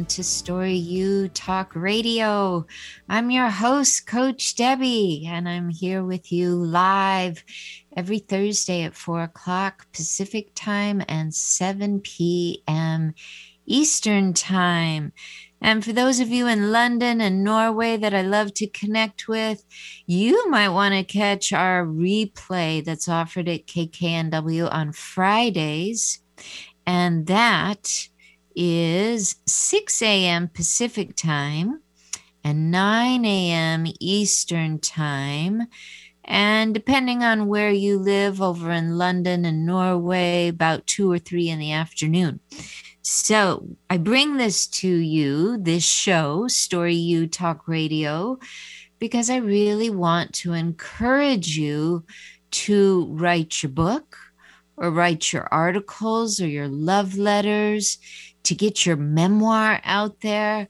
welcome to Story U Talk Radio. I'm your host, Coach Debby, and I'm here with you live every Thursday at 4 o'clock Pacific Time and 7 p.m. Eastern Time. And for those of you in London and Norway that I love to connect with, you might want to catch our replay that's offered at KKNW on Fridays. And that is 6 a.m. Pacific time and 9 a.m. Eastern time. And depending on where you live over in London and Norway, about two or three in the afternoon. So I bring this to you, this show, Story U Talk Radio, because I really want to encourage you to write your book or write your articles or your love letters, to get your memoir out there.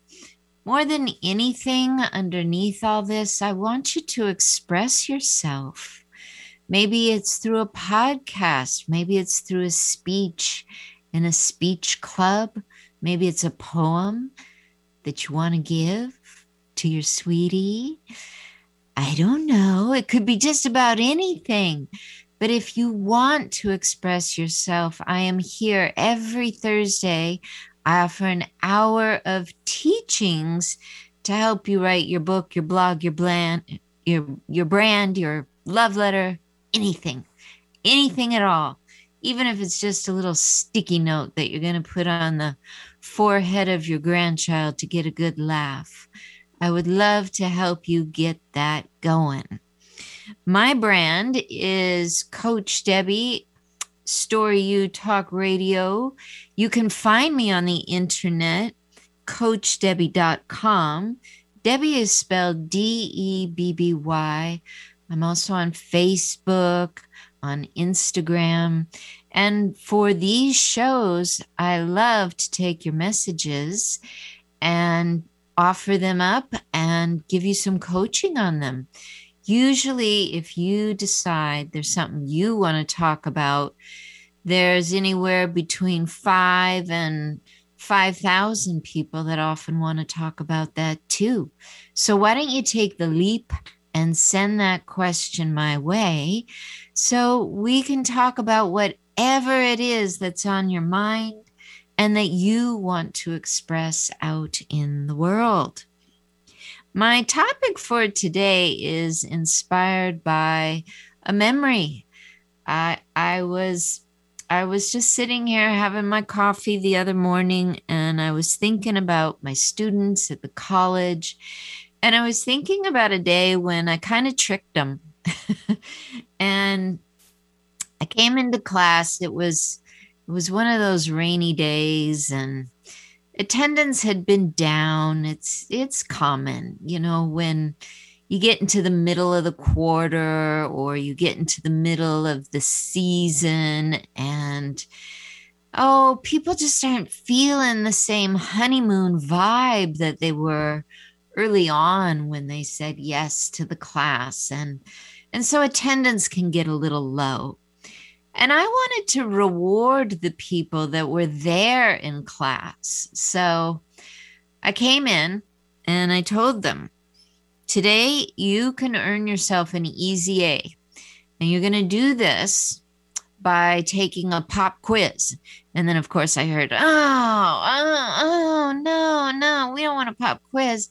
More than anything, underneath all this, I want you to express yourself. Maybe it's through a podcast, maybe it's through a speech in a speech club. Maybe it's a poem that you want to give to your sweetie. I don't know. It could be just about anything. But if you want to express yourself, I am here every Thursday. I offer an hour of teachings to help you write your book, your blog, your brand, your your brand, your love letter, anything. Anything at all even if it's just a little sticky note that you're going to put on the forehead of your grandchild to get a good laugh. I would love to help you get that going. My brand is Coach Debby Story You Talk Radio. You can find me on the internet, CoachDebby.com. Debby is spelled D E B B Y. I'm also on Facebook on Instagram. And for these shows, I love to take your messages and offer them up and give you some coaching on them. Usually, if you decide there's something you want to talk about, there's anywhere between five and 5,000 people that often want to talk about that too. So, why don't you take the leap and send that question my way so we can talk about whatever it is that's on your mind and that you want to express out in the world. My topic for today is inspired by a memory. I I was I was just sitting here having my coffee the other morning and I was thinking about my students at the college and I was thinking about a day when I kind of tricked them. and I came into class. It was it was one of those rainy days and attendance had been down. It's it's common, you know, when you get into the middle of the quarter or you get into the middle of the season and oh, people just aren't feeling the same honeymoon vibe that they were early on when they said yes to the class and and so attendance can get a little low and i wanted to reward the people that were there in class so i came in and i told them today you can earn yourself an easy a and you're going to do this by taking a pop quiz. And then, of course, I heard, oh, oh, oh, no, no, we don't want a pop quiz.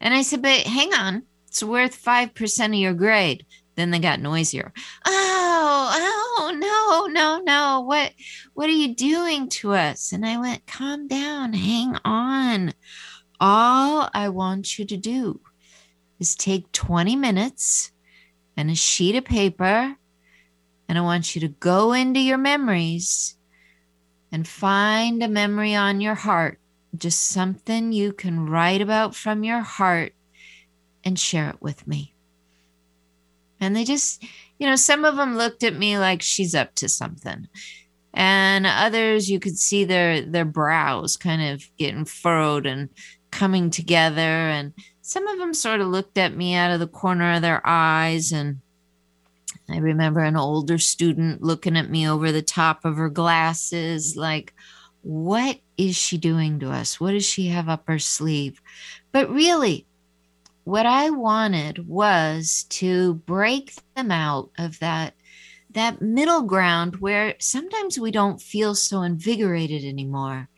And I said, but hang on, it's worth 5% of your grade. Then they got noisier. Oh, oh, no, no, no. What, what are you doing to us? And I went, calm down, hang on. All I want you to do is take 20 minutes and a sheet of paper, and I want you to go into your memories and find a memory on your heart just something you can write about from your heart and share it with me. And they just, you know, some of them looked at me like she's up to something. And others you could see their their brows kind of getting furrowed and coming together and some of them sort of looked at me out of the corner of their eyes and I remember an older student looking at me over the top of her glasses like what is she doing to us? What does she have up her sleeve? But really, what I wanted was to break them out of that that middle ground where sometimes we don't feel so invigorated anymore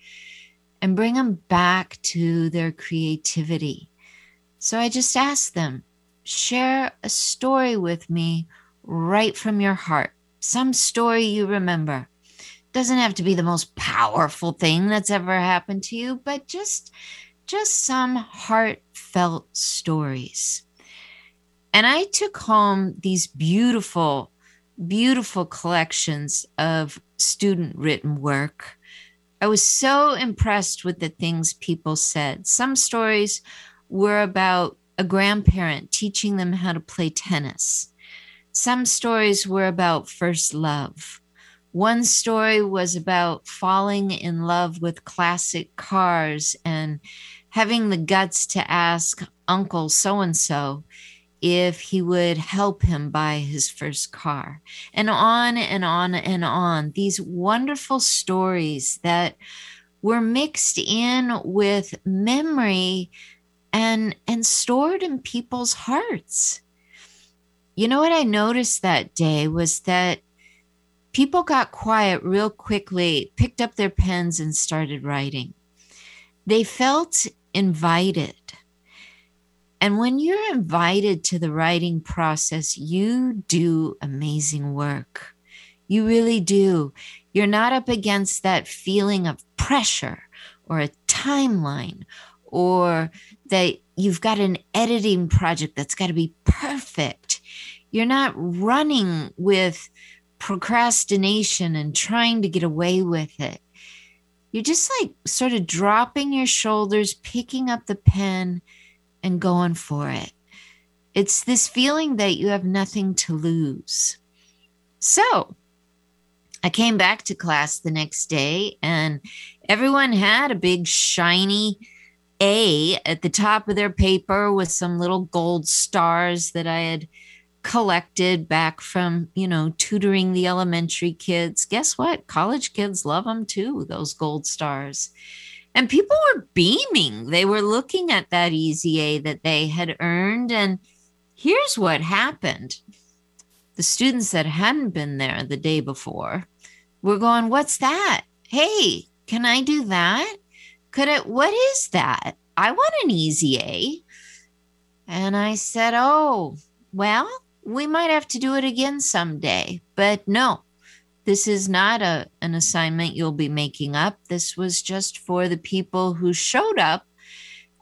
and bring them back to their creativity. So I just asked them, share a story with me right from your heart, some story you remember. Doesn't have to be the most powerful thing that's ever happened to you, but just just some heartfelt stories. And I took home these beautiful, beautiful collections of student written work. I was so impressed with the things people said. Some stories were about a grandparent teaching them how to play tennis. Some stories were about first love. One story was about falling in love with classic cars and having the guts to ask Uncle so and so if he would help him buy his first car. And on and on and on. These wonderful stories that were mixed in with memory and and stored in people's hearts. You know what I noticed that day was that people got quiet real quickly, picked up their pens, and started writing. They felt invited. And when you're invited to the writing process, you do amazing work. You really do. You're not up against that feeling of pressure or a timeline or that you've got an editing project that's got to be perfect. You're not running with procrastination and trying to get away with it. You're just like sort of dropping your shoulders, picking up the pen, and going for it. It's this feeling that you have nothing to lose. So, I came back to class the next day and everyone had a big shiny A at the top of their paper with some little gold stars that I had collected back from, you know, tutoring the elementary kids. Guess what? College kids love them too, those gold stars. And people were beaming. They were looking at that easy A that they had earned. And here's what happened the students that hadn't been there the day before were going, What's that? Hey, can I do that? Could it, what is that? I want an easy A. And I said, Oh, well, we might have to do it again someday. But no, this is not a, an assignment you'll be making up. This was just for the people who showed up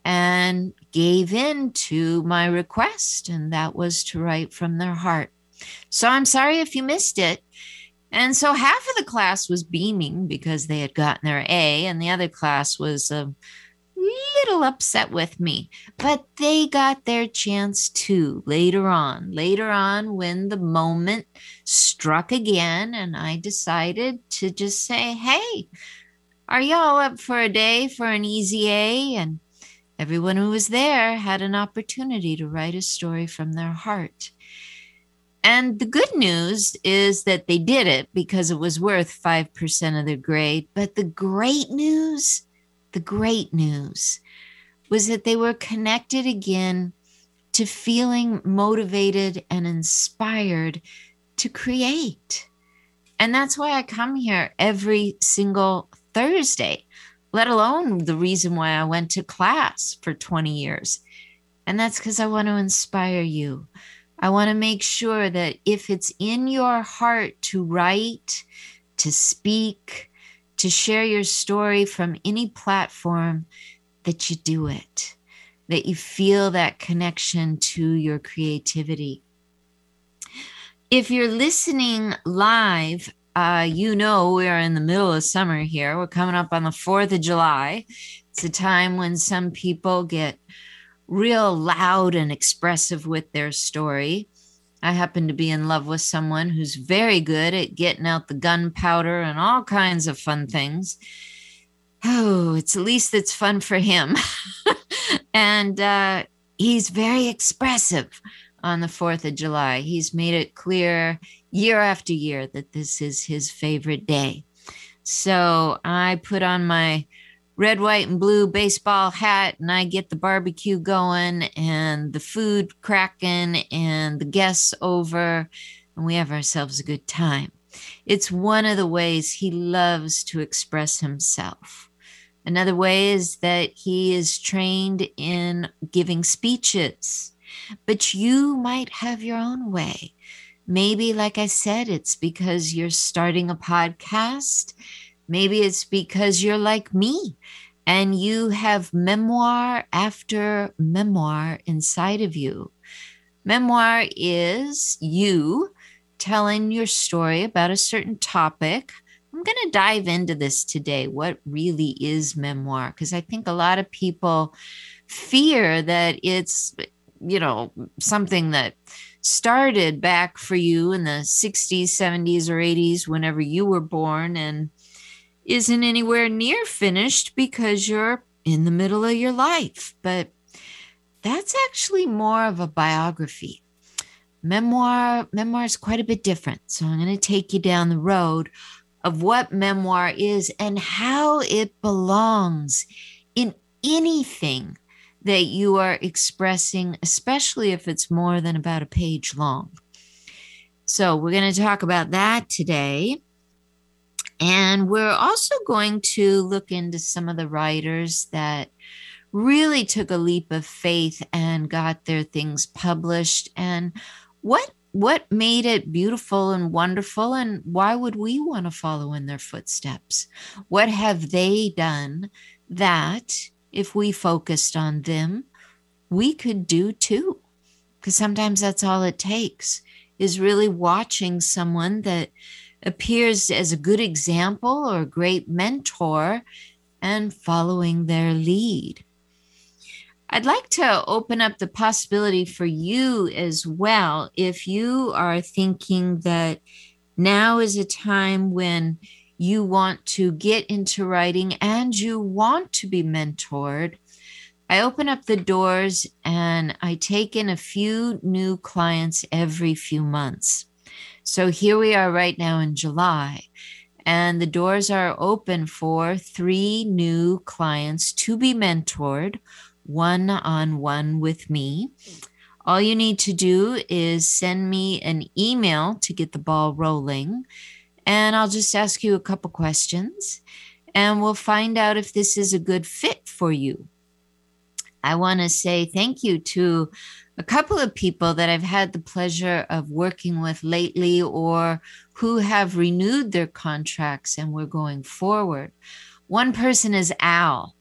and gave in to my request, and that was to write from their heart. So I'm sorry if you missed it. And so half of the class was beaming because they had gotten their A, and the other class was uh, little upset with me, but they got their chance too later on. Later on, when the moment struck again, and I decided to just say, Hey, are y'all up for a day for an easy A? And everyone who was there had an opportunity to write a story from their heart. And the good news is that they did it because it was worth 5% of their grade. But the great news the great news was that they were connected again to feeling motivated and inspired to create. And that's why I come here every single Thursday, let alone the reason why I went to class for 20 years. And that's because I want to inspire you. I want to make sure that if it's in your heart to write, to speak, to share your story from any platform that you do it, that you feel that connection to your creativity. If you're listening live, uh, you know we're in the middle of summer here. We're coming up on the 4th of July. It's a time when some people get real loud and expressive with their story. I happen to be in love with someone who's very good at getting out the gunpowder and all kinds of fun things. Oh, it's at least it's fun for him. and uh, he's very expressive on the 4th of July. He's made it clear year after year that this is his favorite day. So I put on my red, white, and blue baseball hat, and I get the barbecue going and the food cracking and the guests over, and we have ourselves a good time. It's one of the ways he loves to express himself. Another way is that he is trained in giving speeches, but you might have your own way. Maybe, like I said, it's because you're starting a podcast. Maybe it's because you're like me and you have memoir after memoir inside of you. Memoir is you telling your story about a certain topic. I'm going to dive into this today. What really is memoir? Because I think a lot of people fear that it's, you know, something that started back for you in the 60s, 70s, or 80s, whenever you were born, and isn't anywhere near finished because you're in the middle of your life. But that's actually more of a biography memoir memoir is quite a bit different so i'm going to take you down the road of what memoir is and how it belongs in anything that you are expressing especially if it's more than about a page long. So we're going to talk about that today. And we're also going to look into some of the writers that really took a leap of faith and got their things published. And what what made it beautiful and wonderful and why would we want to follow in their footsteps? What have they done that if we focused on them we could do too? Because sometimes that's all it takes is really watching someone that appears as a good example or a great mentor and following their lead I'd like to open up the possibility for you as well. If you are thinking that now is a time when you want to get into writing and you want to be mentored, I open up the doors and I take in a few new clients every few months. So here we are right now in July, and the doors are open for three new clients to be mentored one on one with me. All you need to do is send me an email to get the ball rolling, and I'll just ask you a couple questions and we'll find out if this is a good fit for you. I want to say thank you to a couple of people that I've had the pleasure of working with lately or who have renewed their contracts and we're going forward. One person is Al.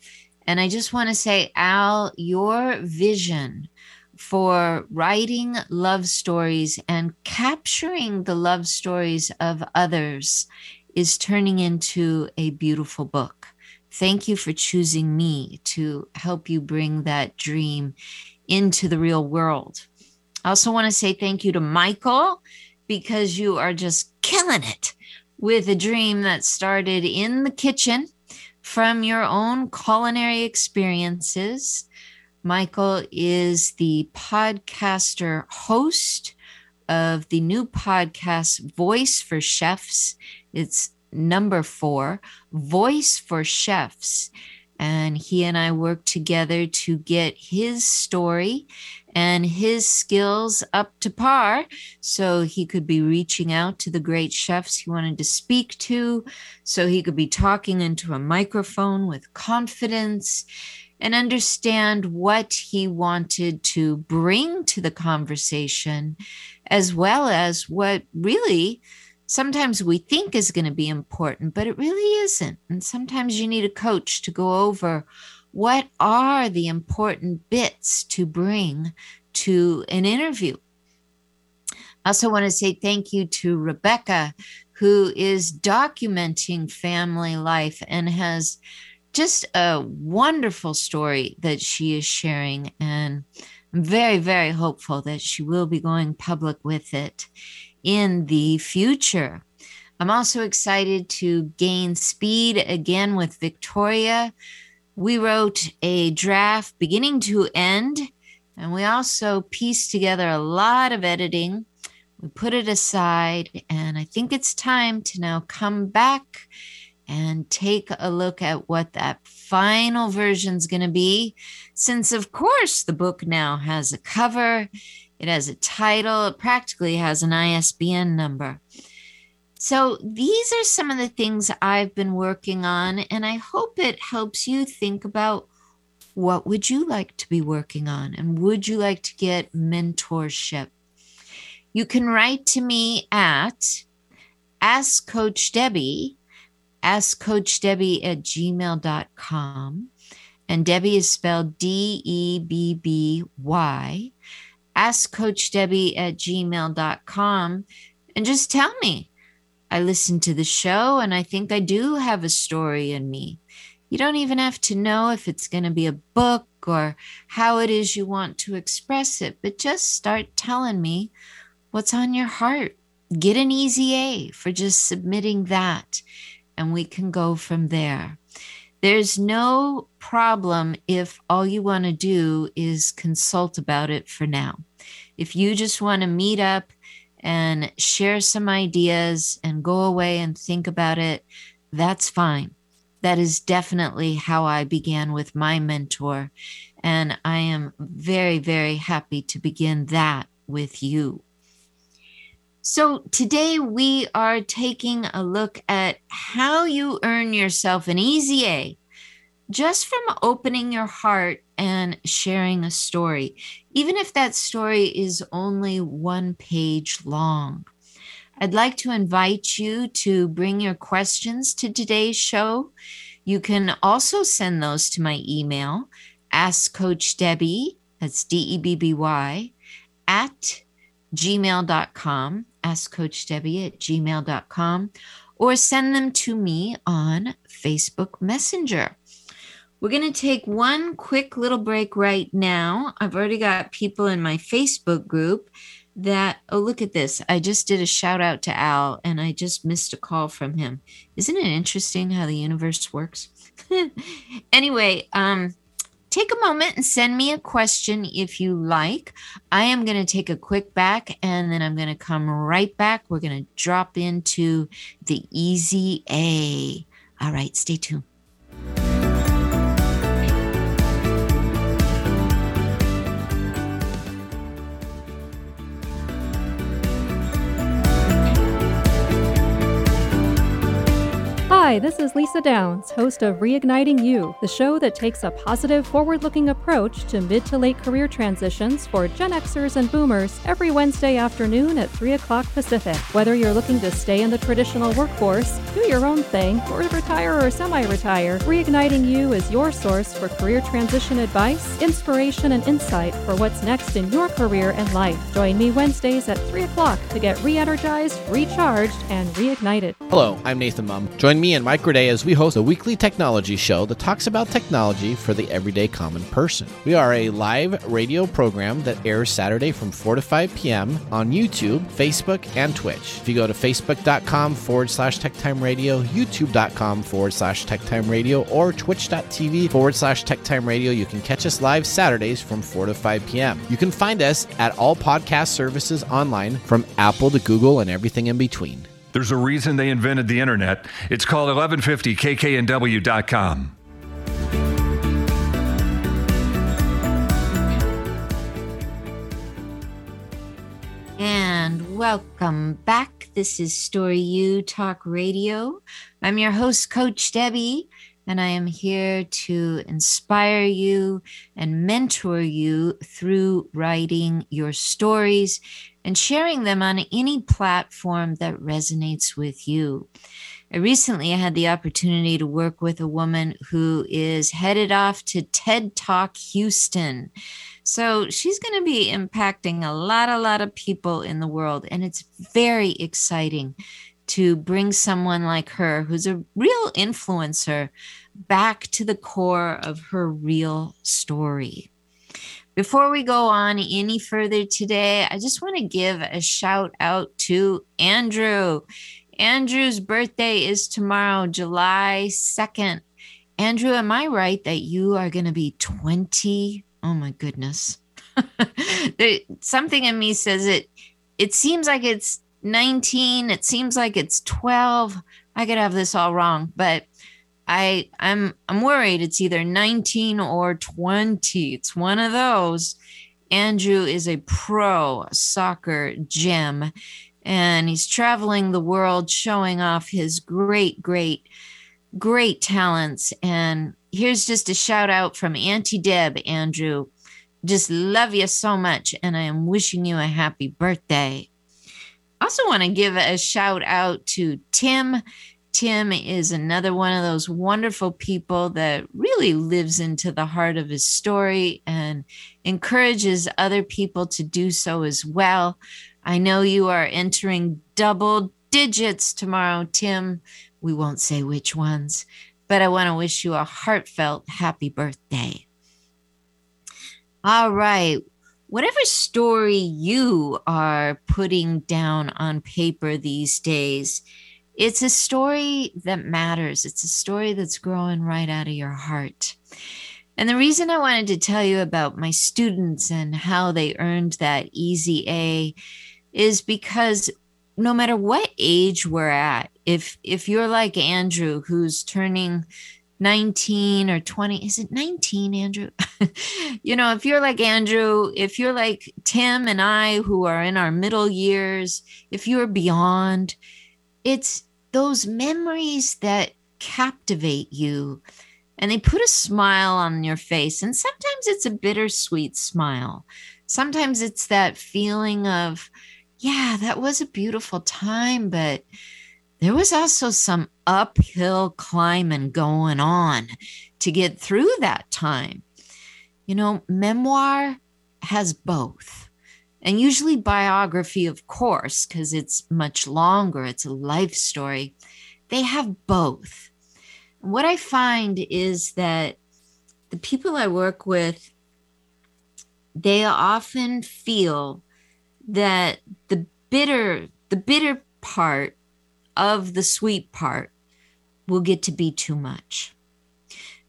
And I just want to say, Al, your vision for writing love stories and capturing the love stories of others is turning into a beautiful book. Thank you for choosing me to help you bring that dream into the real world. I also want to say thank you to Michael because you are just killing it with a dream that started in the kitchen from your own culinary experiences. Michael is the podcaster host of the new podcast, Voice for Chefs. It's number four, Voice for Chefs. And he and I worked together to get his story and his skills up to par so he could be reaching out to the great chefs he wanted to speak to, so he could be talking into a microphone with confidence and understand what he wanted to bring to the conversation, as well as what really sometimes we think is going to be important, but it really isn't. And sometimes you need a coach to go over what are the important bits to bring to an interview. I also want to say thank you to Rebecca, who is documenting family life and has just a wonderful story that she is sharing. And I'm very, very hopeful that she will be going public with it in the future. I'm also excited to gain speed again with Victoria, we wrote a draft beginning to end, and we also pieced together a lot of editing. We put it aside, and I think it's time to now come back and take a look at what that final version is going to be. Since, of course, the book now has a cover, it has a title, it practically has an ISBN number. So, these are some of the things I've been working on, and I hope it helps you think about what would you like to be working on and would you like to get mentorship? You can write to me at Ask Coach Debby, Ask Coach Debby at gmail.com. And Debby is spelled D E B B Y. Ask Coach Debby at gmail.com and just tell me. I listened to the show and I think I do have a story in me. You don't even have to know if it's going to be a book or how it is you want to express it, but just start telling me what's on your heart. Get an easy A for just submitting that, and we can go from there. There's no problem if all you want to do is consult about it for now. If you just want to meet up and share some ideas and go away and think about it, that's fine. That is definitely how I began with my mentor. And I am very, very happy to begin that with you. So, today we are taking a look at how you earn yourself an easy A just from opening your heart and sharing a story, even if that story is only one page long. I'd like to invite you to bring your questions to today's show. You can also send those to my email, Ask Coach Debby, that's D E B B Y, at gmail.com ask Coach Debby at gmail.com or send them to me on Facebook Messenger. We're going to take one quick little break right now. I've already got people in my Facebook group that, oh, look at this. I just did a shout out to Al and I just missed a call from him. Isn't it interesting how the universe works? anyway, um, take a moment and send me a question if you like. I am going to take a quick back and then I'm going to come right back. We're going to drop into the easy A. All right, stay tuned. Hi, this is Lisa Downs, host of Reigniting You, the show that takes a positive, forward looking approach to mid to late career transitions for Gen Xers and Boomers every Wednesday afternoon at 3 o'clock Pacific. Whether you're looking to stay in the traditional workforce, do your own thing, or retire or semi retire, Reigniting You is your source for career transition advice, inspiration, and insight for what's next in your career and life. Join me Wednesdays at 3 o'clock to get re energized, recharged, and reignited. Hello, I'm Nathan Mumm. Join me and Mike Roday as we host a weekly technology show that talks about technology for the everyday common person. We are a live radio program that airs Saturday from 4 to 5 p.m. on YouTube, Facebook, and Twitch. If you go to facebook.com forward slash techtime radio, youtube.com forward slash techtime radio, or twitch.tv forward slash techtime radio, you can catch us live Saturdays from 4 to 5 p.m. You can find us at all podcast services online from Apple to Google and everything in between. There's a reason they invented the internet. It's called 1150kknw.com. And welcome back. This is Story U Talk Radio. I'm your host, Coach Debby, and I am here to inspire you and mentor you through writing your stories and sharing them on any platform that resonates with you. Uh, I recently had the opportunity to work with a woman who is headed off to TED Talk Houston. So she's going to be impacting a lot, a lot of people in the world. And it's very exciting to bring someone like her, who's a real influencer, back to the core of her real story. Before we go on any further today, I just want to give a shout out to Andrew. Andrew's birthday is tomorrow, July 2nd. Andrew, am I right that you are going to be 20? Oh my goodness. Something in me says it it seems like it's 19, it seems like it's 12, I could have this all wrong, but I I'm I'm worried it's either 19 or 20. It's one of those. Andrew is a pro soccer gem and he's traveling the world showing off his great great great talents and here's just a shout out from Auntie Deb Andrew. Just love you so much and I am wishing you a happy birthday. Also want to give a shout out to Tim Tim is another one of those wonderful people that really lives into the heart of his story and encourages other people to do so as well. I know you are entering double digits tomorrow, Tim. We won't say which ones, but I want to wish you a heartfelt happy birthday. All right. Whatever story you are putting down on paper these days, it's a story that matters. It's a story that's growing right out of your heart. And the reason I wanted to tell you about my students and how they earned that easy A is because no matter what age we're at, if if you're like Andrew who's turning 19 or 20 is it 19 andrew you know if you're like andrew if you're like tim and i who are in our middle years if you're beyond it's those memories that captivate you and they put a smile on your face. And sometimes it's a bittersweet smile. Sometimes it's that feeling of, yeah, that was a beautiful time, but there was also some uphill climbing going on to get through that time. You know, memoir has both. And usually biography, of course, because it's much longer, it's a life story. They have both. What I find is that the people I work with, they often feel that the bitter, the bitter part of the sweet part will get to be too much.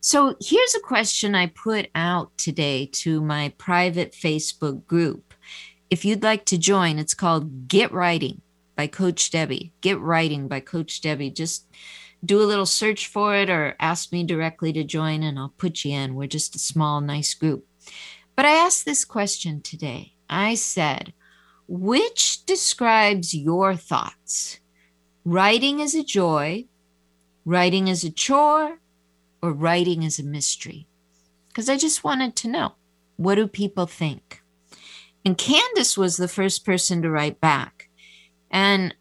So here's a question I put out today to my private Facebook group if you'd like to join, it's called Get Writing by Coach Debby. Get Writing by Coach Debby. Just do a little search for it or ask me directly to join and I'll put you in. We're just a small, nice group. But I asked this question today. I said, which describes your thoughts? Writing as a joy, writing as a chore, or writing as a mystery? Because I just wanted to know what do people think? And Candace was the first person to write back. And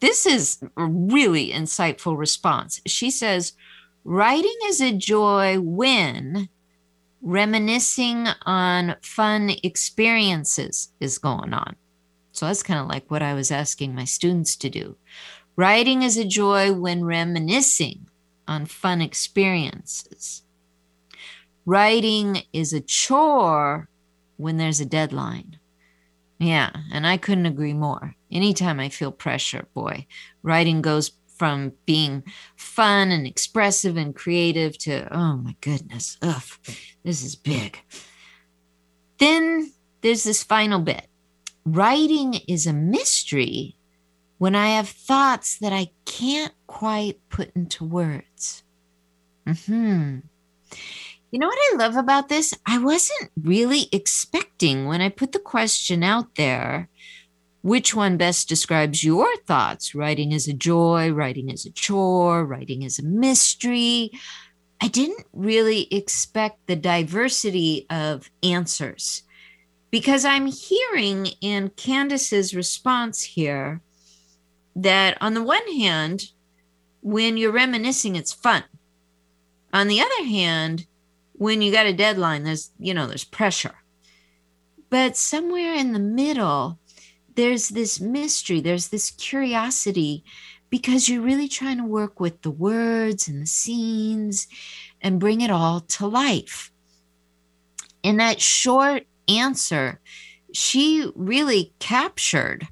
this is a really insightful response. She says, Writing is a joy when reminiscing on fun experiences is going on. So that's kind of like what I was asking my students to do. Writing is a joy when reminiscing on fun experiences. Writing is a chore when there's a deadline. Yeah, and I couldn't agree more. Anytime I feel pressure, boy, writing goes from being fun and expressive and creative to, oh my goodness, ugh, this is big. Then there's this final bit. Writing is a mystery when I have thoughts that I can't quite put into words. Hmm. You know what I love about this? I wasn't really expecting when I put the question out there which one best describes your thoughts? Writing as a joy, writing as a chore, writing as a mystery. I didn't really expect the diversity of answers because I'm hearing in Candace's response here that on the one hand, when you're reminiscing, it's fun. On the other hand, when you got a deadline, there's, you know, there's pressure. But somewhere in the middle, there's this mystery, there's this curiosity because you're really trying to work with the words and the scenes and bring it all to life. In that short answer, she really captured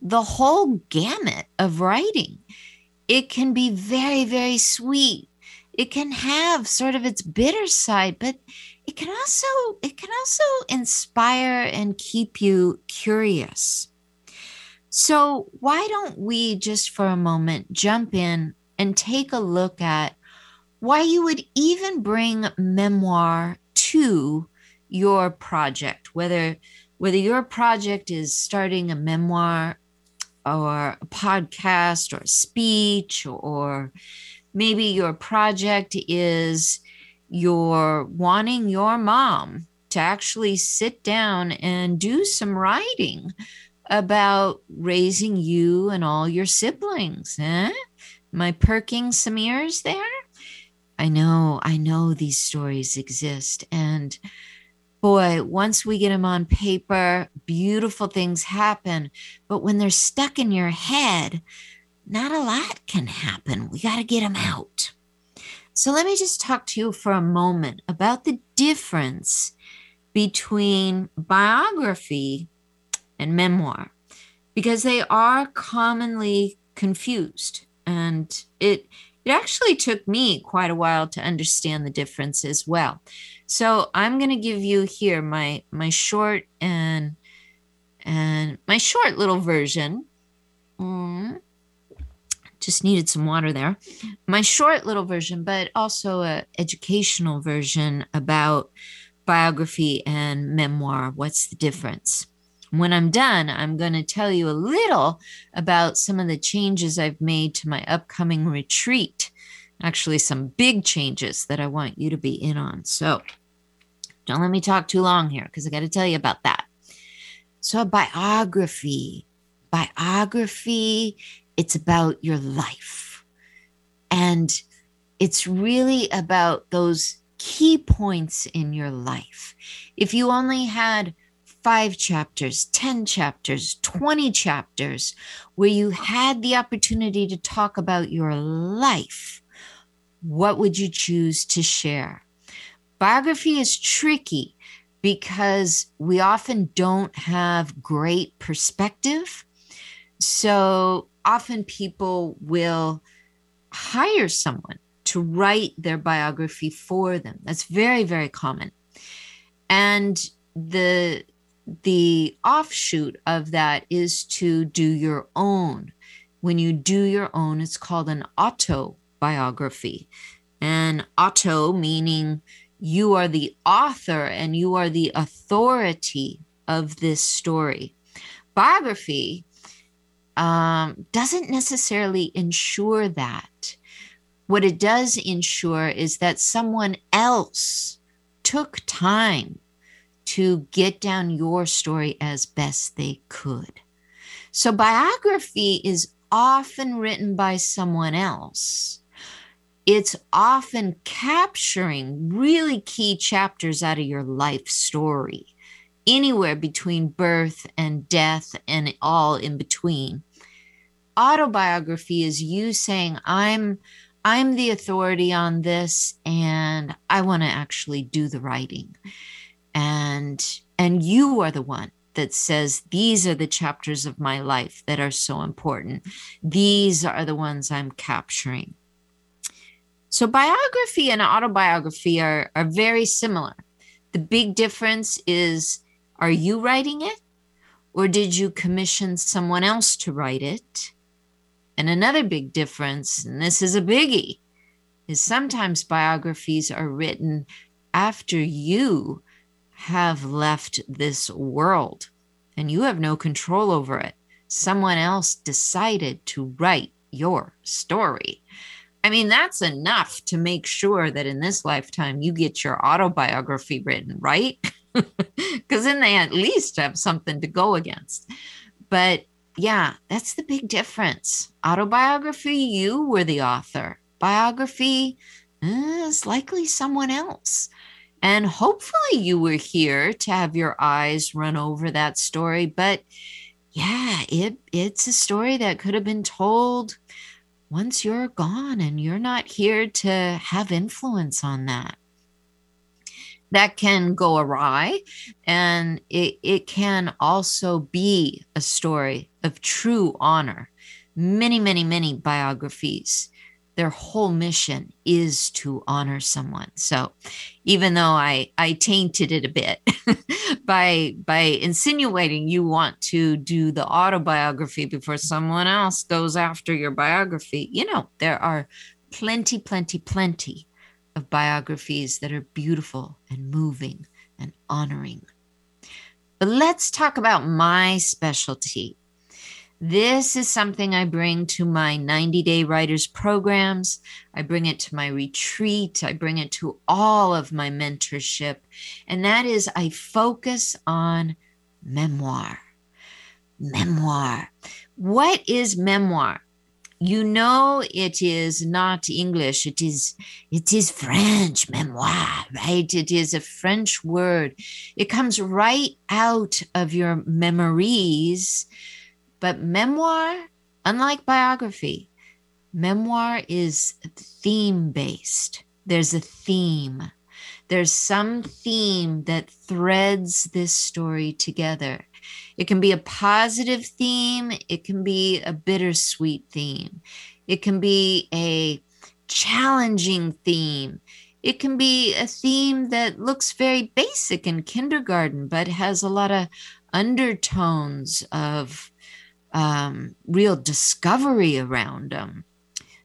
the whole gamut of writing. It can be very, very sweet it can have sort of its bitter side but it can also it can also inspire and keep you curious. So, why don't we just for a moment jump in and take a look at why you would even bring memoir to your project, whether whether your project is starting a memoir or a podcast or a speech or maybe your project is you're wanting your mom to actually sit down and do some writing about raising you and all your siblings. Eh? Am I perking some ears there? I know, I know these stories exist. And boy, once we get them on paper, beautiful things happen. But when they're stuck in your head, not a lot can happen. We got to get them out. So let me just talk to you for a moment about the difference between biography and memoir because they are commonly confused and it it actually took me quite a while to understand the difference as well so i'm going to give you here my my short and and my short little version mm, just needed some water there my short little version but also a educational version about biography and memoir what's the difference when I'm done, I'm going to tell you a little about some of the changes I've made to my upcoming retreat. Actually, some big changes that I want you to be in on. So don't let me talk too long here because I got to tell you about that. So, biography, biography, it's about your life. And it's really about those key points in your life. If you only had five chapters, 10 chapters, 20 chapters, where you had the opportunity to talk about your life, what would you choose to share? Biography is tricky because we often don't have great perspective. So often people will hire someone to write their biography for them. That's very, very common. And the the offshoot of that is to do your own. When you do your own, it's called an autobiography. And auto meaning you are the author and you are the authority of this story. Biography um, doesn't necessarily ensure that. What it does ensure is that someone else took time to get down your story as best they could. So, biography is often written by someone else. It's often capturing really key chapters out of your life story, anywhere between birth and death and all in between. Autobiography is you saying, I'm I'm the authority on this and I want to actually do the writing. And and you are the one that says these are the chapters of my life that are so important. These are the ones i'm capturing. So biography and autobiography are, are very similar. The big difference is are you writing it or did you commission someone else to write it and another big difference and this is a biggie is sometimes biographies are written after you have left this world and you have no control over it. Someone else decided to write your story. I mean, that's enough to make sure that in this lifetime you get your autobiography written, right? Because then they at least have something to go against. But yeah, that's the big difference. Autobiography, you were the author. Biography eh, is likely someone else. And hopefully, you were here to have your eyes run over that story. But yeah, it it's a story that could have been told once you're gone and you're not here to have influence on that. That can go awry, and it, it can also be a story of true honor. Many, many, many biographies their whole mission is to honor someone. So even though I, I tainted it a bit by by insinuating you want to do the autobiography before someone else goes after your biography, you know, there are plenty, plenty, plenty of biographies that are beautiful and moving and honoring. But let's talk about my specialty this is something I bring to my 90 day writers programs. I bring it to my retreat. I bring it to all of my mentorship. And that is, I focus on memoir. Memoir. What is memoir? You know it is not English. It is it is French memoir, right? It is a French word. It comes right out of your memories but memoir, unlike biography, memoir is theme based. There's a theme. There's some theme that threads this story together. It can be a positive theme, it can be a bittersweet theme, it can be a challenging theme. It can be a theme that looks very basic in kindergarten, but has a lot of undertones of um, real discovery around them.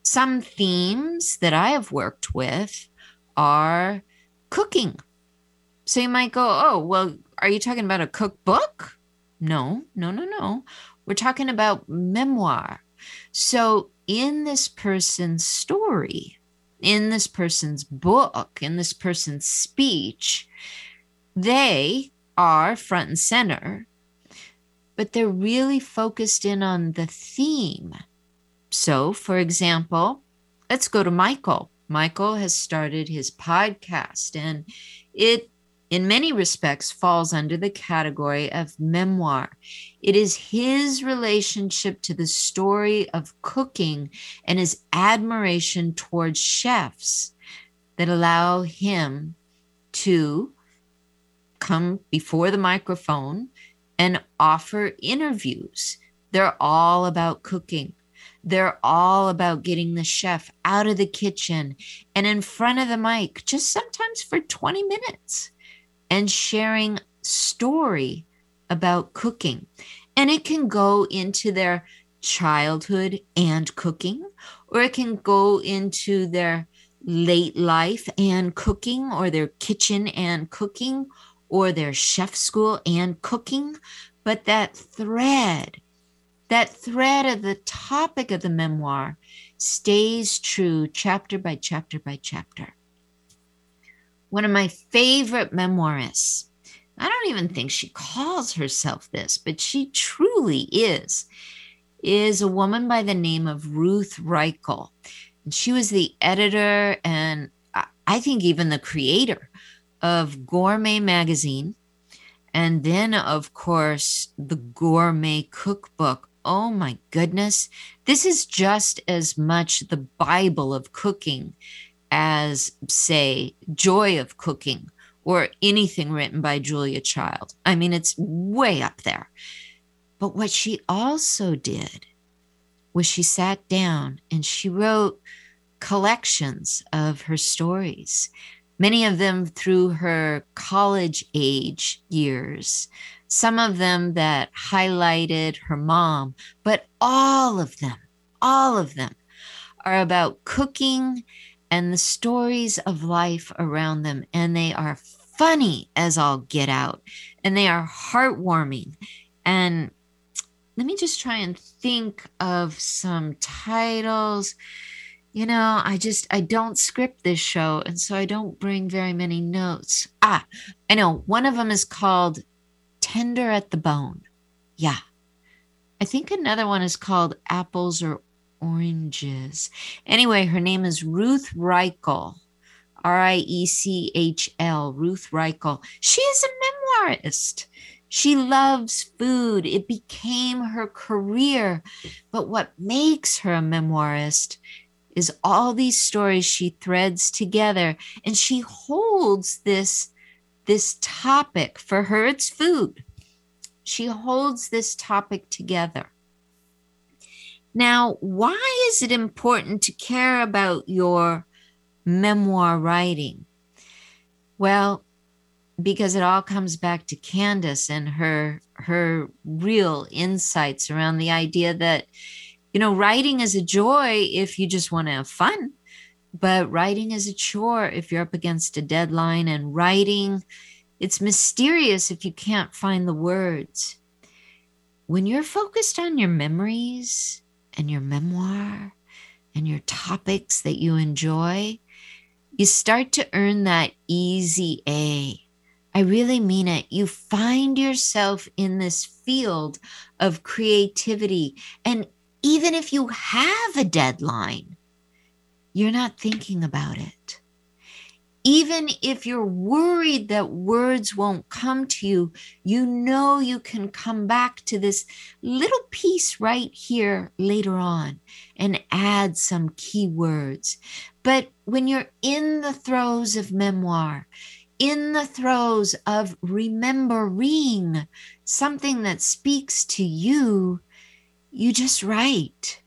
Some themes that I have worked with are cooking. So you might go, oh, well, are you talking about a cookbook? No, no, no, no. We're talking about memoir. So in this person's story, in this person's book, in this person's speech, they are front and center but they're really focused in on the theme. So, for example, let's go to Michael. Michael has started his podcast, and it, in many respects, falls under the category of memoir. It is his relationship to the story of cooking and his admiration towards chefs that allow him to come before the microphone and offer interviews. They're all about cooking. They're all about getting the chef out of the kitchen and in front of the mic, just sometimes for 20 minutes, and sharing story about cooking. And it can go into their childhood and cooking, or it can go into their late life and cooking, or their kitchen and cooking, or their chef school and cooking, but that thread, that thread of the topic of the memoir stays true chapter by chapter by chapter. One of my favorite memoirists, I don't even think she calls herself this, but she truly is, is a woman by the name of Ruth Reichl. And she was the editor and uh, I think even the creator of Gourmet Magazine. And then, of course, the Gourmet Cookbook. Oh my goodness. This is just as much the Bible of cooking as, say, Joy of Cooking or anything written by Julia Child. I mean, it's way up there. But what she also did was she sat down and she wrote collections of her stories many of them through her college age years, some of them that highlighted her mom, but all of them, all of them are about cooking and the stories of life around them. And they are funny as all get out, and they are heartwarming. And let me just try and think of some titles you know, I just I don't script this show, and so I don't bring very many notes. Ah, I know one of them is called "Tender at the Bone." Yeah, I think another one is called "Apples or Oranges." Anyway, her name is Ruth Reichl, R I E C H L. Ruth Reichl. She is a memoirist. She loves food. It became her career. But what makes her a memoirist is all these stories she threads together and she holds this this topic for her it's food she holds this topic together Now, why is it important to care about your memoir writing? Well, because it all comes back to Candace and her her real insights around the idea that you know writing is a joy if you just want to have fun but writing is a chore if you're up against a deadline and writing it's mysterious if you can't find the words when you're focused on your memories and your memoir and your topics that you enjoy you start to earn that easy A. I really mean it. You find yourself in this field of creativity. And even if you have a deadline, you're not thinking about it. Even if you're worried that words won't come to you, you know you can come back to this little piece right here later on and add some keywords. But when you're in the throes of memoir, in the throes of remembering something that speaks to you, you just write.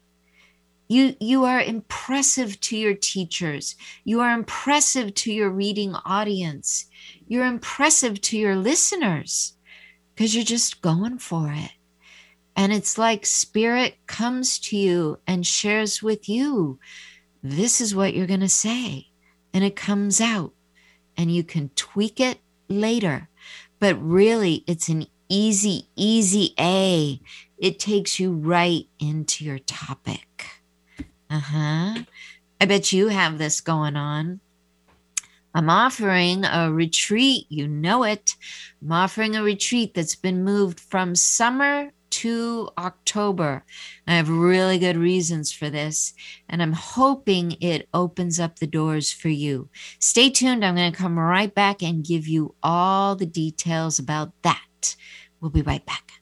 You, you are impressive to your teachers. You are impressive to your reading audience. You're impressive to your listeners because you're just going for it. And it's like spirit comes to you and shares with you this is what you're going to say. And it comes out, and you can tweak it later. But really, it's an easy, easy A. It takes you right into your topic. Uh huh. I bet you have this going on. I'm offering a retreat. You know it. I'm offering a retreat that's been moved from summer to October. I have really good reasons for this, and I'm hoping it opens up the doors for you. Stay tuned. I'm going to come right back and give you all the details about that. We'll be right back.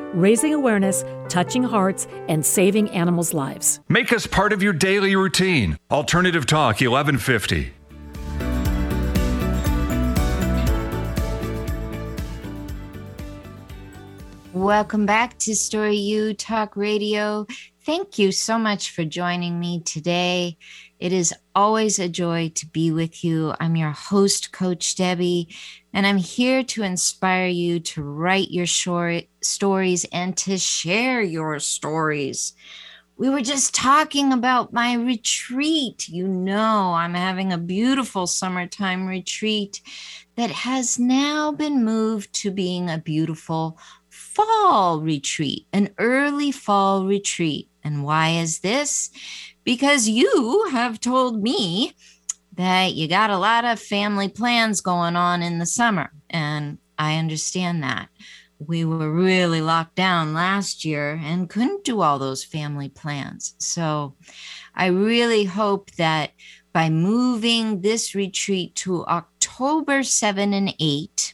raising awareness, touching hearts, and saving animals' lives. Make us part of your daily routine. Alternative Talk 1150. Welcome back to Story U Talk Radio. Thank you so much for joining me today. It is always a joy to be with you. I'm your host, Coach Debby, and I'm here to inspire you to write your short stories and to share your stories. We were just talking about my retreat. You know, I'm having a beautiful summertime retreat that has now been moved to being a beautiful fall retreat, an early fall retreat. And why is this? because you have told me that you got a lot of family plans going on in the summer. And I understand that. We were really locked down last year and couldn't do all those family plans. So I really hope that by moving this retreat to October 7 and 8,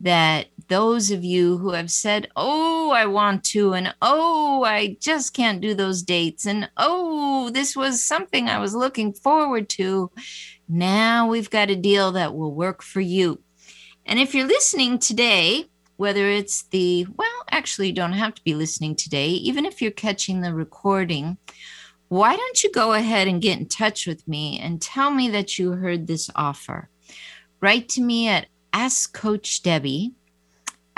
that those of you who have said, Oh, I want to, and oh, I just can't do those dates, and oh, this was something I was looking forward to. Now we've got a deal that will work for you. And if you're listening today, whether it's the, well, actually, you don't have to be listening today, even if you're catching the recording, why don't you go ahead and get in touch with me and tell me that you heard this offer? Write to me at Ask Coach Debby,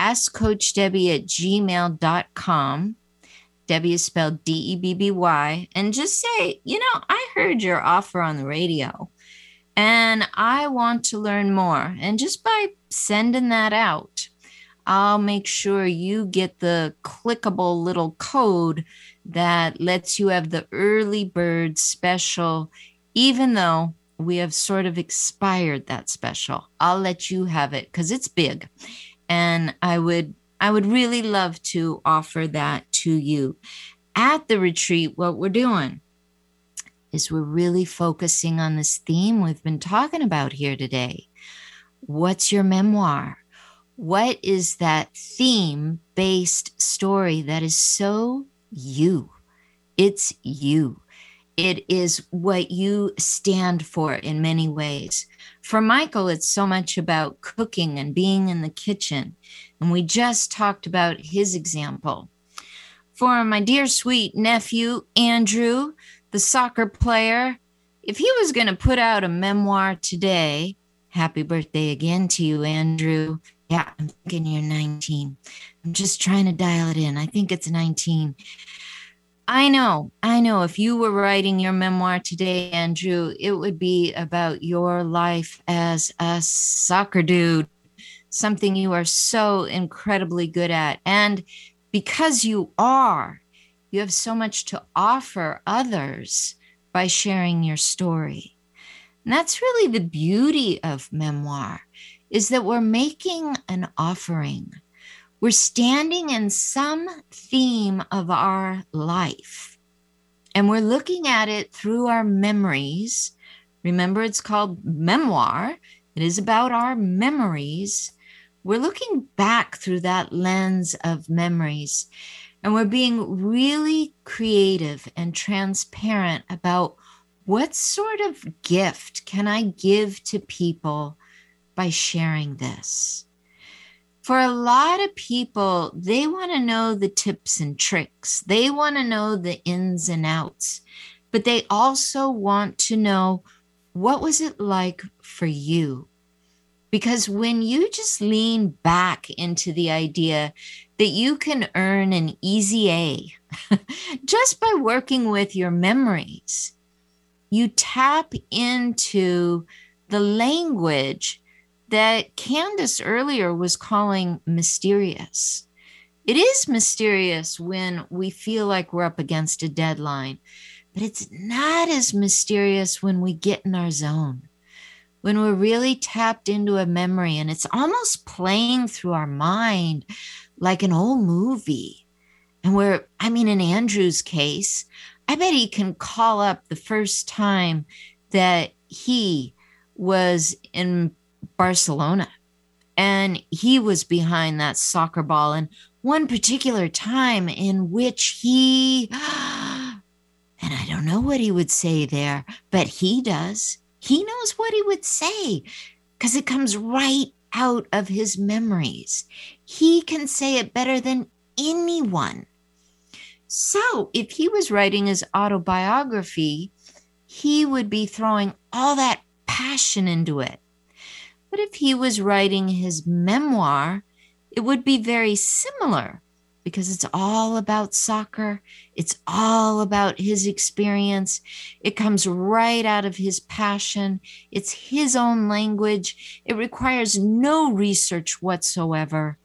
Ask Coach Debby at gmail.com. Debby is spelled D E B B Y. And just say, you know, I heard your offer on the radio and I want to learn more. And just by sending that out, I'll make sure you get the clickable little code that lets you have the early bird special, even though we have sort of expired that special. I'll let you have it because it's big. And I would I would really love to offer that to you. At the retreat, what we're doing is we're really focusing on this theme we've been talking about here today. What's your memoir? What is that theme based story that is so you? It's you. It is what you stand for in many ways. For Michael, it's so much about cooking and being in the kitchen. And we just talked about his example. For my dear sweet nephew, Andrew, the soccer player, if he was going to put out a memoir today, happy birthday again to you, Andrew. Yeah, I'm thinking you're 19. I'm just trying to dial it in. I think it's 19. I know, I know. If you were writing your memoir today, Andrew, it would be about your life as a soccer dude, something you are so incredibly good at. And because you are, you have so much to offer others by sharing your story. And that's really the beauty of memoir is that we're making an offering we're standing in some theme of our life and we're looking at it through our memories. Remember, it's called memoir, it is about our memories. We're looking back through that lens of memories and we're being really creative and transparent about what sort of gift can I give to people by sharing this for a lot of people, they want to know the tips and tricks. They want to know the ins and outs, but they also want to know what was it like for you? Because when you just lean back into the idea that you can earn an easy A just by working with your memories, you tap into the language that Candace earlier was calling mysterious. It is mysterious when we feel like we're up against a deadline, but it's not as mysterious when we get in our zone, when we're really tapped into a memory and it's almost playing through our mind like an old movie. And where, I mean, in Andrew's case, I bet he can call up the first time that he was in Barcelona. And he was behind that soccer ball. And one particular time in which he, and I don't know what he would say there, but he does. He knows what he would say because it comes right out of his memories. He can say it better than anyone. So if he was writing his autobiography, he would be throwing all that passion into it. But if he was writing his memoir, it would be very similar because it's all about soccer. It's all about his experience. It comes right out of his passion. It's his own language. It requires no research whatsoever.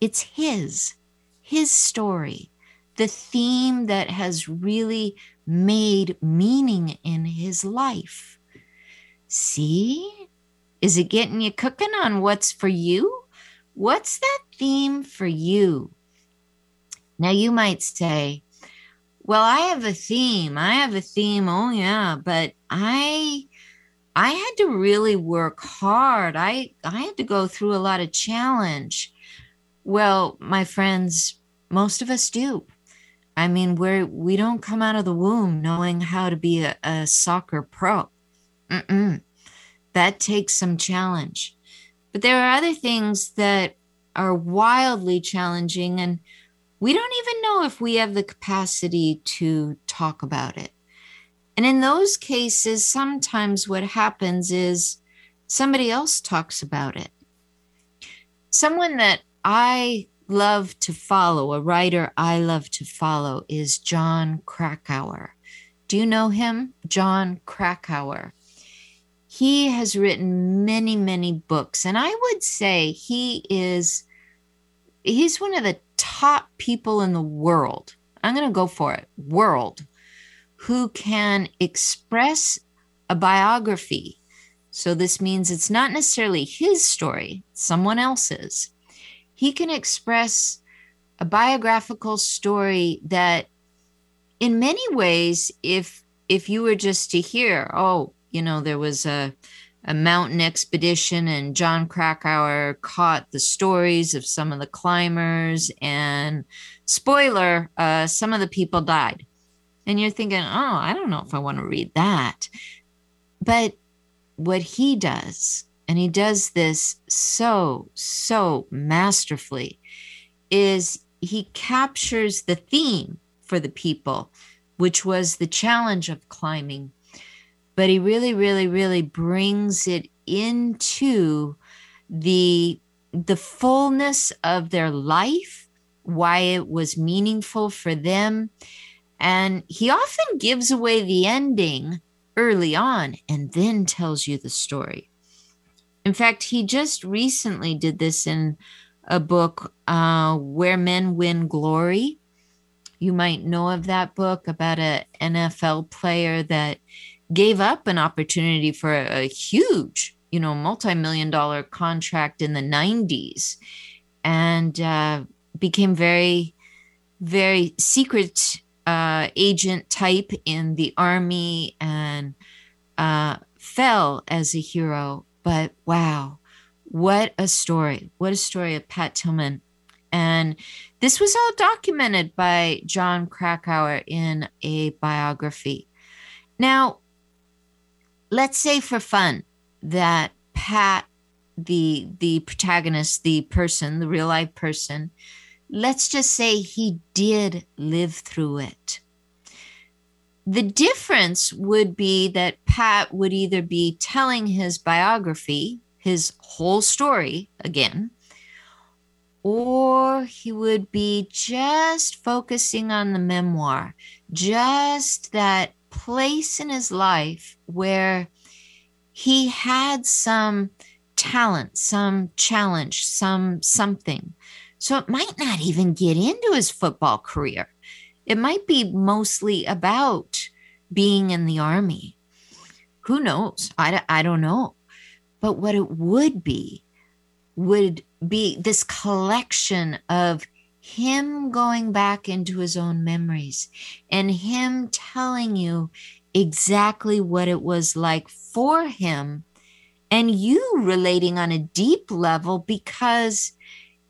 It's his, his story, the theme that has really made meaning in his life. See? Is it getting you cooking on what's for you? What's that theme for you? Now, you might say, well, I have a theme. I have a theme. Oh, yeah. But I. I had to really work hard. I I had to go through a lot of challenge. Well, my friends, most of us do. I mean, we're we don't come out of the womb knowing how to be a, a soccer pro. Mm-mm that takes some challenge. But there are other things that are wildly challenging, and we don't even know if we have the capacity to talk about it. And in those cases, sometimes what happens is somebody else talks about it. Someone that I love to follow, a writer I love to follow, is Jon Krakauer. Do you know him? Jon Krakauer he has written many many books and i would say he is he's one of the top people in the world i'm going to go for it world who can express a biography. So this means it's not necessarily his story, someone else's. He can express a biographical story that in many ways if if you were just to hear, oh, you know, there was a a mountain expedition and Jon Krakauer caught the stories of some of the climbers and spoiler, uh, some of the people died. And you're thinking, oh, I don't know if I want to read that. But what he does, and he does this so, so masterfully, is he captures the theme for the people, which was the challenge of climbing. But he really, really, really brings it into the the fullness of their life, why it was meaningful for them. And he often gives away the ending early on and then tells you the story. In fact, he just recently did this in a book, uh, Where Men Win Glory. You might know of that book about an NFL player that gave up an opportunity for a, a huge, you know, multi million dollar contract in the 90s and uh, became very, very secret uh, agent type in the army and uh, fell as a hero. But wow, what a story! What a story of Pat Tillman. And this was all documented by Jon Krakauer in a biography. Now, let's say for fun that Pat, the the protagonist, the person, the real life person, let's just say he did live through it. The difference would be that Pat would either be telling his biography, his whole story again, or he would be just focusing on the memoir, just that place in his life where he had some talent, some challenge, some something so it might not even get into his football career. It might be mostly about being in the army. Who knows? I, I don't know. But what it would be would be this collection of him going back into his own memories and him telling you exactly what it was like for him and you relating on a deep level because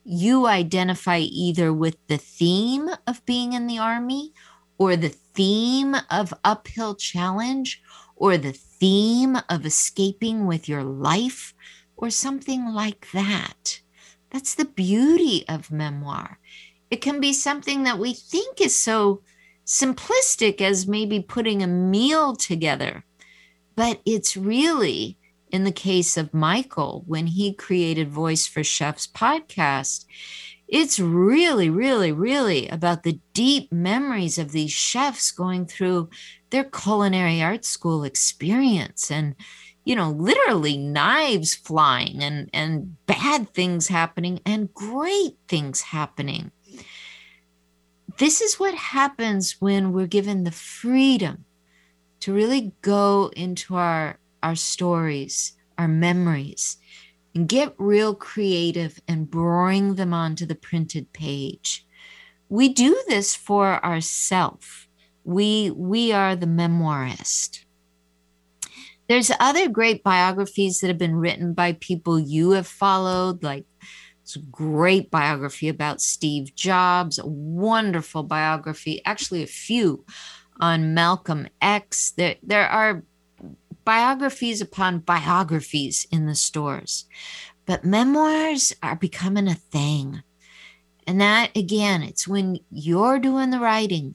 you identify either with the theme of being in the army or the theme of uphill challenge or the theme of escaping with your life or something like that. That's the beauty of memoir. It can be something that we think is so simplistic as maybe putting a meal together, but it's really in the case of Michael, when he created Voice for Chefs podcast, it's really, really, really about the deep memories of these chefs going through their culinary art school experience and you know literally knives flying and and bad things happening and great things happening this is what happens when we're given the freedom to really go into our our stories, our memories, and get real creative and bring them onto the printed page. We do this for ourselves. We we are the memoirist. There's other great biographies that have been written by people you have followed, like it's a great biography about Steve Jobs, a wonderful biography, actually a few on Malcolm X. There, there are biographies upon biographies in the stores. But memoirs are becoming a thing. And that, again, it's when you're doing the writing,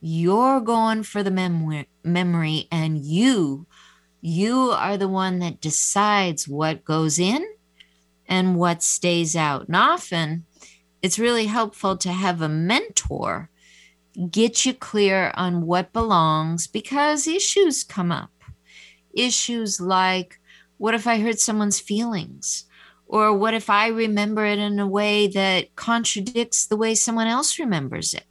you're going for the memory, memory and you you are the one that decides what goes in and what stays out. And often it's really helpful to have a mentor get you clear on what belongs because issues come up issues like what if I hurt someone's feelings? Or what if I remember it in a way that contradicts the way someone else remembers it?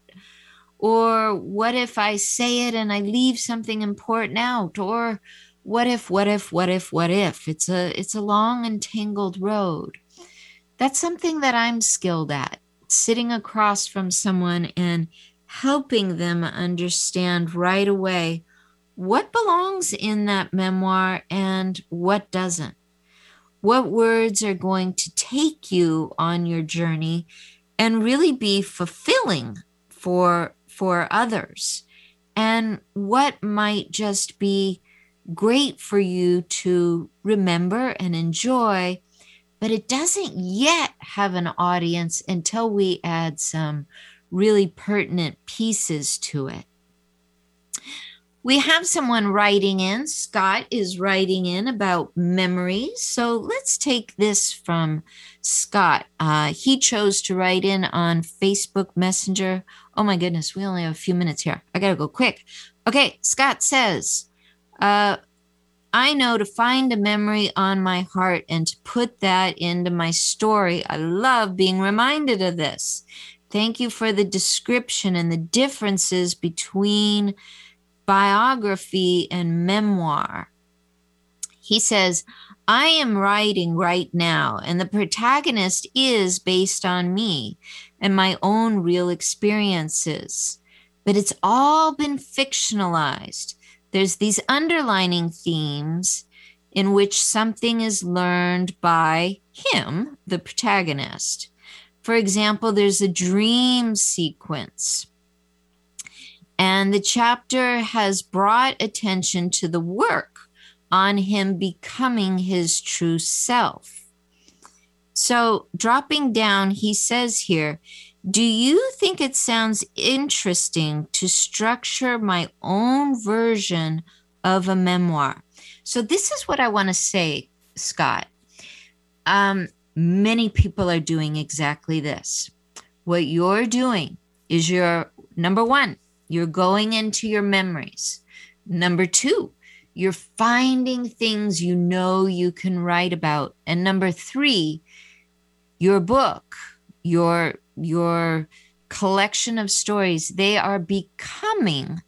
Or what if I say it and I leave something important out? Or what if, what if, what if, what if? It's a it's a long and tangled road. That's something that I'm skilled at, sitting across from someone and helping them understand right away what belongs in that memoir and what doesn't. What words are going to take you on your journey and really be fulfilling for for others and what might just be great for you to remember and enjoy but it doesn't yet have an audience until we add some really pertinent pieces to it we have someone writing in. Scott is writing in about memories. So let's take this from Scott. Uh, he chose to write in on Facebook Messenger. Oh my goodness, we only have a few minutes here. I got to go quick. Okay, Scott says, uh, I know to find a memory on my heart and to put that into my story. I love being reminded of this. Thank you for the description and the differences between biography and memoir. He says, I am writing right now, and the protagonist is based on me and my own real experiences. But it's all been fictionalized. There's these underlining themes in which something is learned by him, the protagonist. For example, there's a dream sequence and the chapter has brought attention to the work on him becoming his true self. So, dropping down, he says here, Do you think it sounds interesting to structure my own version of a memoir? So, this is what I want to say, Scott. Um, many people are doing exactly this. What you're doing is you're number one, you're going into your memories. Number two, you're finding things you know you can write about. And number three, your book, your your collection of stories, they are becoming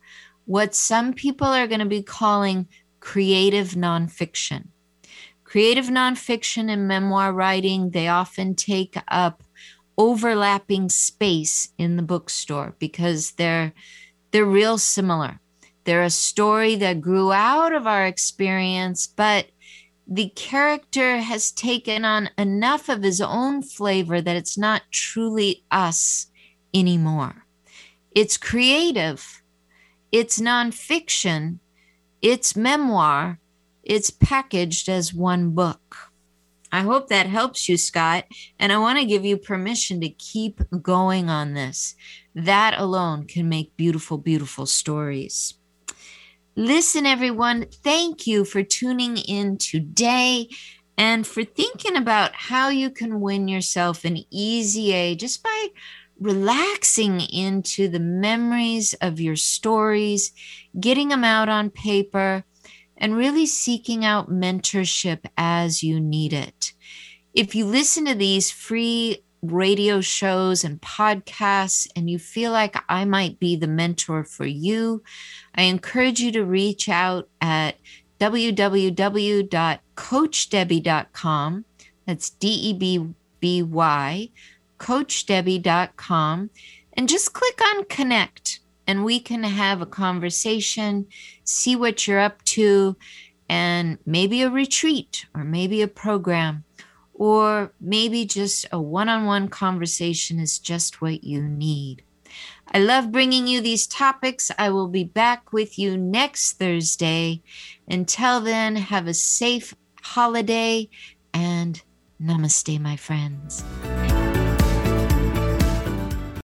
what some people are going to be calling creative nonfiction. Creative nonfiction and memoir writing, they often take up overlapping space in the bookstore because they're they're real similar. They're a story that grew out of our experience, but the character has taken on enough of his own flavor that it's not truly us anymore. It's creative, it's nonfiction, it's memoir, it's packaged as one book. I hope that helps you, Scott. And I want to give you permission to keep going on this. That alone can make beautiful, beautiful stories. Listen, everyone, thank you for tuning in today and for thinking about how you can win yourself an easy A just by relaxing into the memories of your stories, getting them out on paper and really seeking out mentorship as you need it. If you listen to these free radio shows and podcasts and you feel like I might be the mentor for you, I encourage you to reach out at www.coachdebby.com. That's D E B B Y, coachdebby.com, and just click on connect and we can have a conversation, see what you're up to, and maybe a retreat or maybe a program or maybe just a one on one conversation is just what you need. I love bringing you these topics. I will be back with you next Thursday. Until then, have a safe holiday and namaste, my friends.